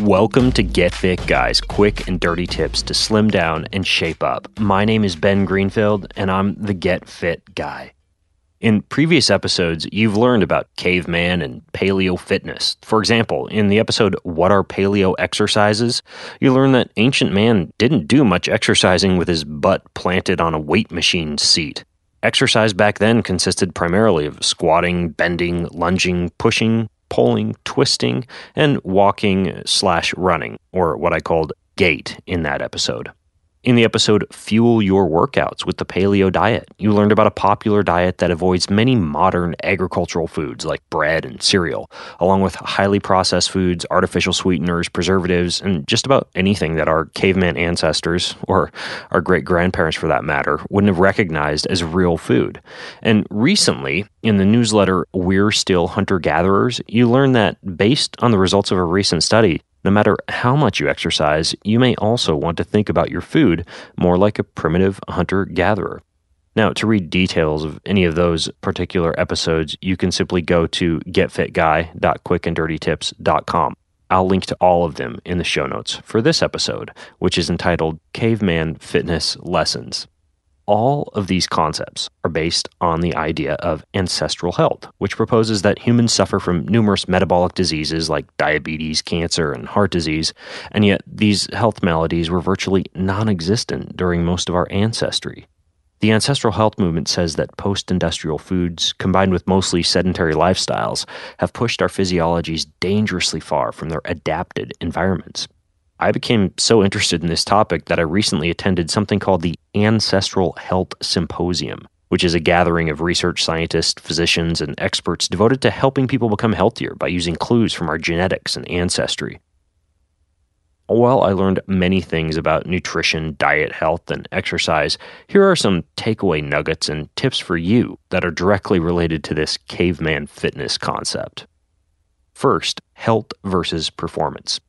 Welcome to Get Fit Guys, quick and dirty tips to slim down and shape up. My name is Ben Greenfield, and I'm the Get Fit Guy. In previous episodes, you've learned about caveman and paleo fitness. For example, in the episode What Are Paleo Exercises? You learn that ancient man didn't do much exercising with his butt planted on a weight machine seat. Exercise back then consisted primarily of squatting, bending, lunging, pushing, pulling, twisting, and walking slash running, or what I called gait in that episode. In the episode Fuel Your Workouts with the Paleo Diet, you learned about a popular diet that avoids many modern agricultural foods like bread and cereal, along with highly processed foods, artificial sweeteners, preservatives, and just about anything that our caveman ancestors, or our great grandparents for that matter, wouldn't have recognized as real food. And recently, in the newsletter We're Still Hunter Gatherers, you learned that based on the results of a recent study, no matter how much you exercise, you may also want to think about your food more like a primitive hunter gatherer. Now, to read details of any of those particular episodes, you can simply go to getfitguy.quickanddirtytips.com. I'll link to all of them in the show notes for this episode, which is entitled Caveman Fitness Lessons. All of these concepts are based on the idea of ancestral health, which proposes that humans suffer from numerous metabolic diseases like diabetes, cancer, and heart disease, and yet these health maladies were virtually non existent during most of our ancestry. The ancestral health movement says that post industrial foods, combined with mostly sedentary lifestyles, have pushed our physiologies dangerously far from their adapted environments. I became so interested in this topic that I recently attended something called the Ancestral Health Symposium, which is a gathering of research scientists, physicians, and experts devoted to helping people become healthier by using clues from our genetics and ancestry. While I learned many things about nutrition, diet, health, and exercise, here are some takeaway nuggets and tips for you that are directly related to this caveman fitness concept. First, health versus performance.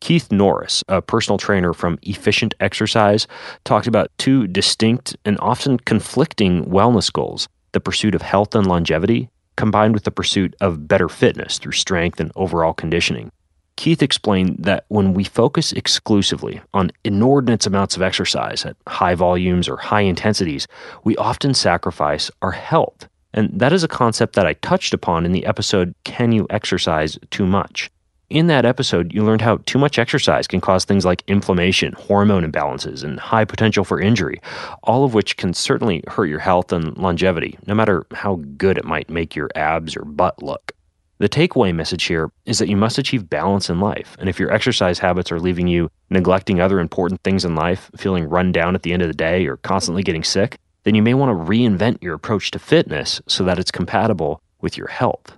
Keith Norris, a personal trainer from Efficient Exercise, talked about two distinct and often conflicting wellness goals the pursuit of health and longevity, combined with the pursuit of better fitness through strength and overall conditioning. Keith explained that when we focus exclusively on inordinate amounts of exercise at high volumes or high intensities, we often sacrifice our health. And that is a concept that I touched upon in the episode Can You Exercise Too Much? In that episode, you learned how too much exercise can cause things like inflammation, hormone imbalances, and high potential for injury, all of which can certainly hurt your health and longevity, no matter how good it might make your abs or butt look. The takeaway message here is that you must achieve balance in life, and if your exercise habits are leaving you neglecting other important things in life, feeling run down at the end of the day, or constantly getting sick, then you may want to reinvent your approach to fitness so that it's compatible with your health.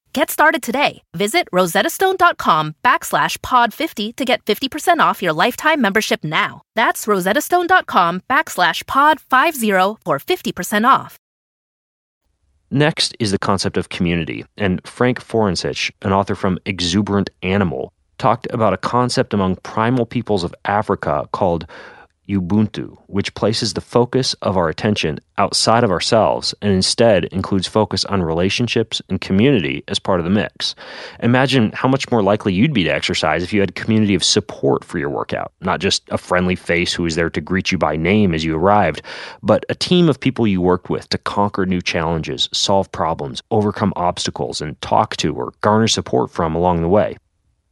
Get started today. Visit rosettastone.com backslash pod50 to get 50% off your lifetime membership now. That's rosettastone.com backslash pod50 for 50% off. Next is the concept of community, and Frank Forencich, an author from Exuberant Animal, talked about a concept among primal peoples of Africa called Ubuntu, which places the focus of our attention outside of ourselves and instead includes focus on relationships and community as part of the mix. Imagine how much more likely you'd be to exercise if you had a community of support for your workout, not just a friendly face who is there to greet you by name as you arrived, but a team of people you worked with to conquer new challenges, solve problems, overcome obstacles, and talk to or garner support from along the way.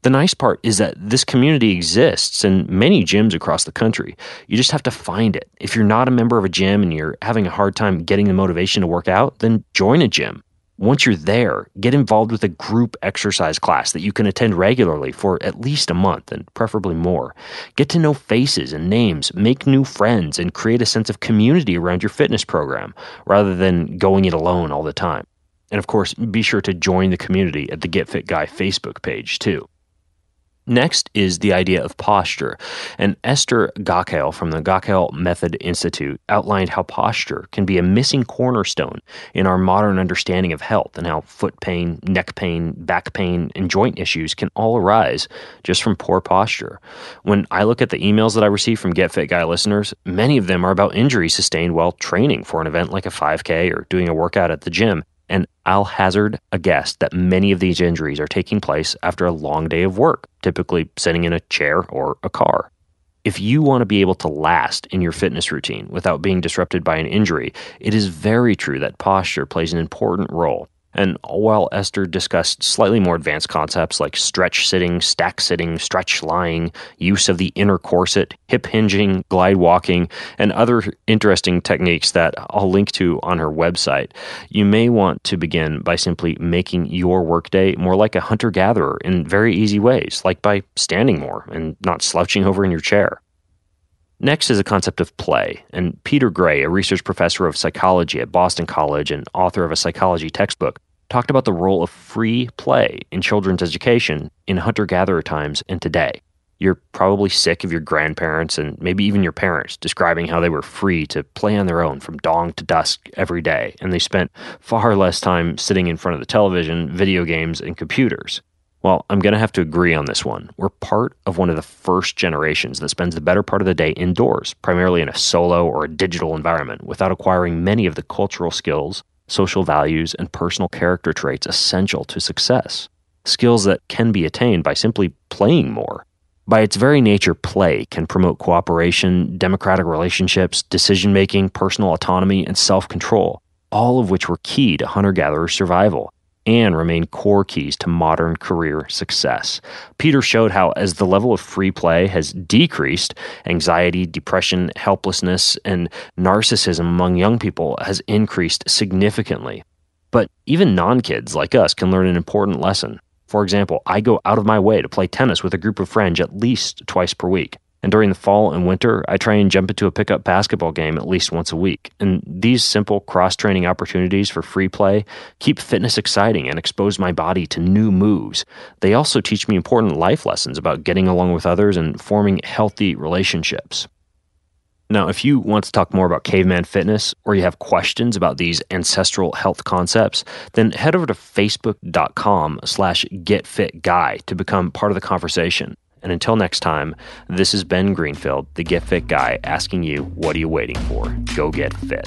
The nice part is that this community exists in many gyms across the country. You just have to find it. If you're not a member of a gym and you're having a hard time getting the motivation to work out, then join a gym. Once you're there, get involved with a group exercise class that you can attend regularly for at least a month and preferably more. Get to know faces and names, make new friends, and create a sense of community around your fitness program rather than going it alone all the time. And of course, be sure to join the community at the Get Fit Guy Facebook page too. Next is the idea of posture. And Esther Gokhale from the Gokhale Method Institute outlined how posture can be a missing cornerstone in our modern understanding of health and how foot pain, neck pain, back pain, and joint issues can all arise just from poor posture. When I look at the emails that I receive from Get Fit Guy listeners, many of them are about injuries sustained while training for an event like a 5K or doing a workout at the gym. And I'll hazard a guess that many of these injuries are taking place after a long day of work, typically sitting in a chair or a car. If you want to be able to last in your fitness routine without being disrupted by an injury, it is very true that posture plays an important role. And while Esther discussed slightly more advanced concepts like stretch sitting, stack sitting, stretch lying, use of the inner corset, hip hinging, glide walking, and other interesting techniques that I'll link to on her website, you may want to begin by simply making your workday more like a hunter gatherer in very easy ways, like by standing more and not slouching over in your chair. Next is a concept of play, and Peter Gray, a research professor of psychology at Boston College and author of a psychology textbook, talked about the role of free play in children's education in hunter gatherer times and today. You're probably sick of your grandparents and maybe even your parents describing how they were free to play on their own from dawn to dusk every day, and they spent far less time sitting in front of the television, video games, and computers. Well, I'm going to have to agree on this one. We're part of one of the first generations that spends the better part of the day indoors, primarily in a solo or a digital environment, without acquiring many of the cultural skills, social values, and personal character traits essential to success. Skills that can be attained by simply playing more. By its very nature, play can promote cooperation, democratic relationships, decision making, personal autonomy, and self control, all of which were key to hunter gatherer survival and remain core keys to modern career success. Peter showed how, as the level of free play has decreased, anxiety, depression, helplessness, and narcissism among young people has increased significantly. But even non kids like us can learn an important lesson. For example, I go out of my way to play tennis with a group of friends at least twice per week. And during the fall and winter, I try and jump into a pickup basketball game at least once a week. And these simple cross training opportunities for free play keep fitness exciting and expose my body to new moves. They also teach me important life lessons about getting along with others and forming healthy relationships. Now, if you want to talk more about caveman fitness or you have questions about these ancestral health concepts, then head over to facebook.com slash getfitguy to become part of the conversation. And until next time, this is Ben Greenfield, the Get Fit guy, asking you, what are you waiting for? Go get fit.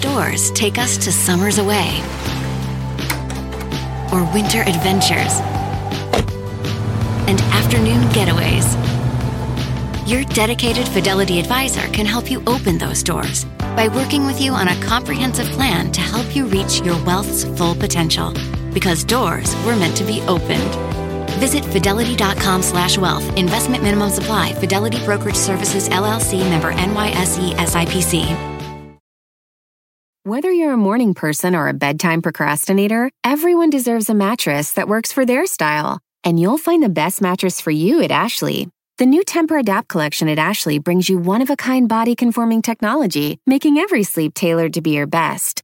Doors take us to summers away or winter adventures and afternoon getaways. Your dedicated Fidelity advisor can help you open those doors by working with you on a comprehensive plan to help you reach your wealth's full potential. Because doors were meant to be opened. Visit fidelity.com slash wealth. Investment minimum supply. Fidelity Brokerage Services, LLC member NYSE SIPC. Whether you're a morning person or a bedtime procrastinator, everyone deserves a mattress that works for their style. And you'll find the best mattress for you at Ashley. The new Tempur-Adapt collection at Ashley brings you one-of-a-kind body-conforming technology, making every sleep tailored to be your best.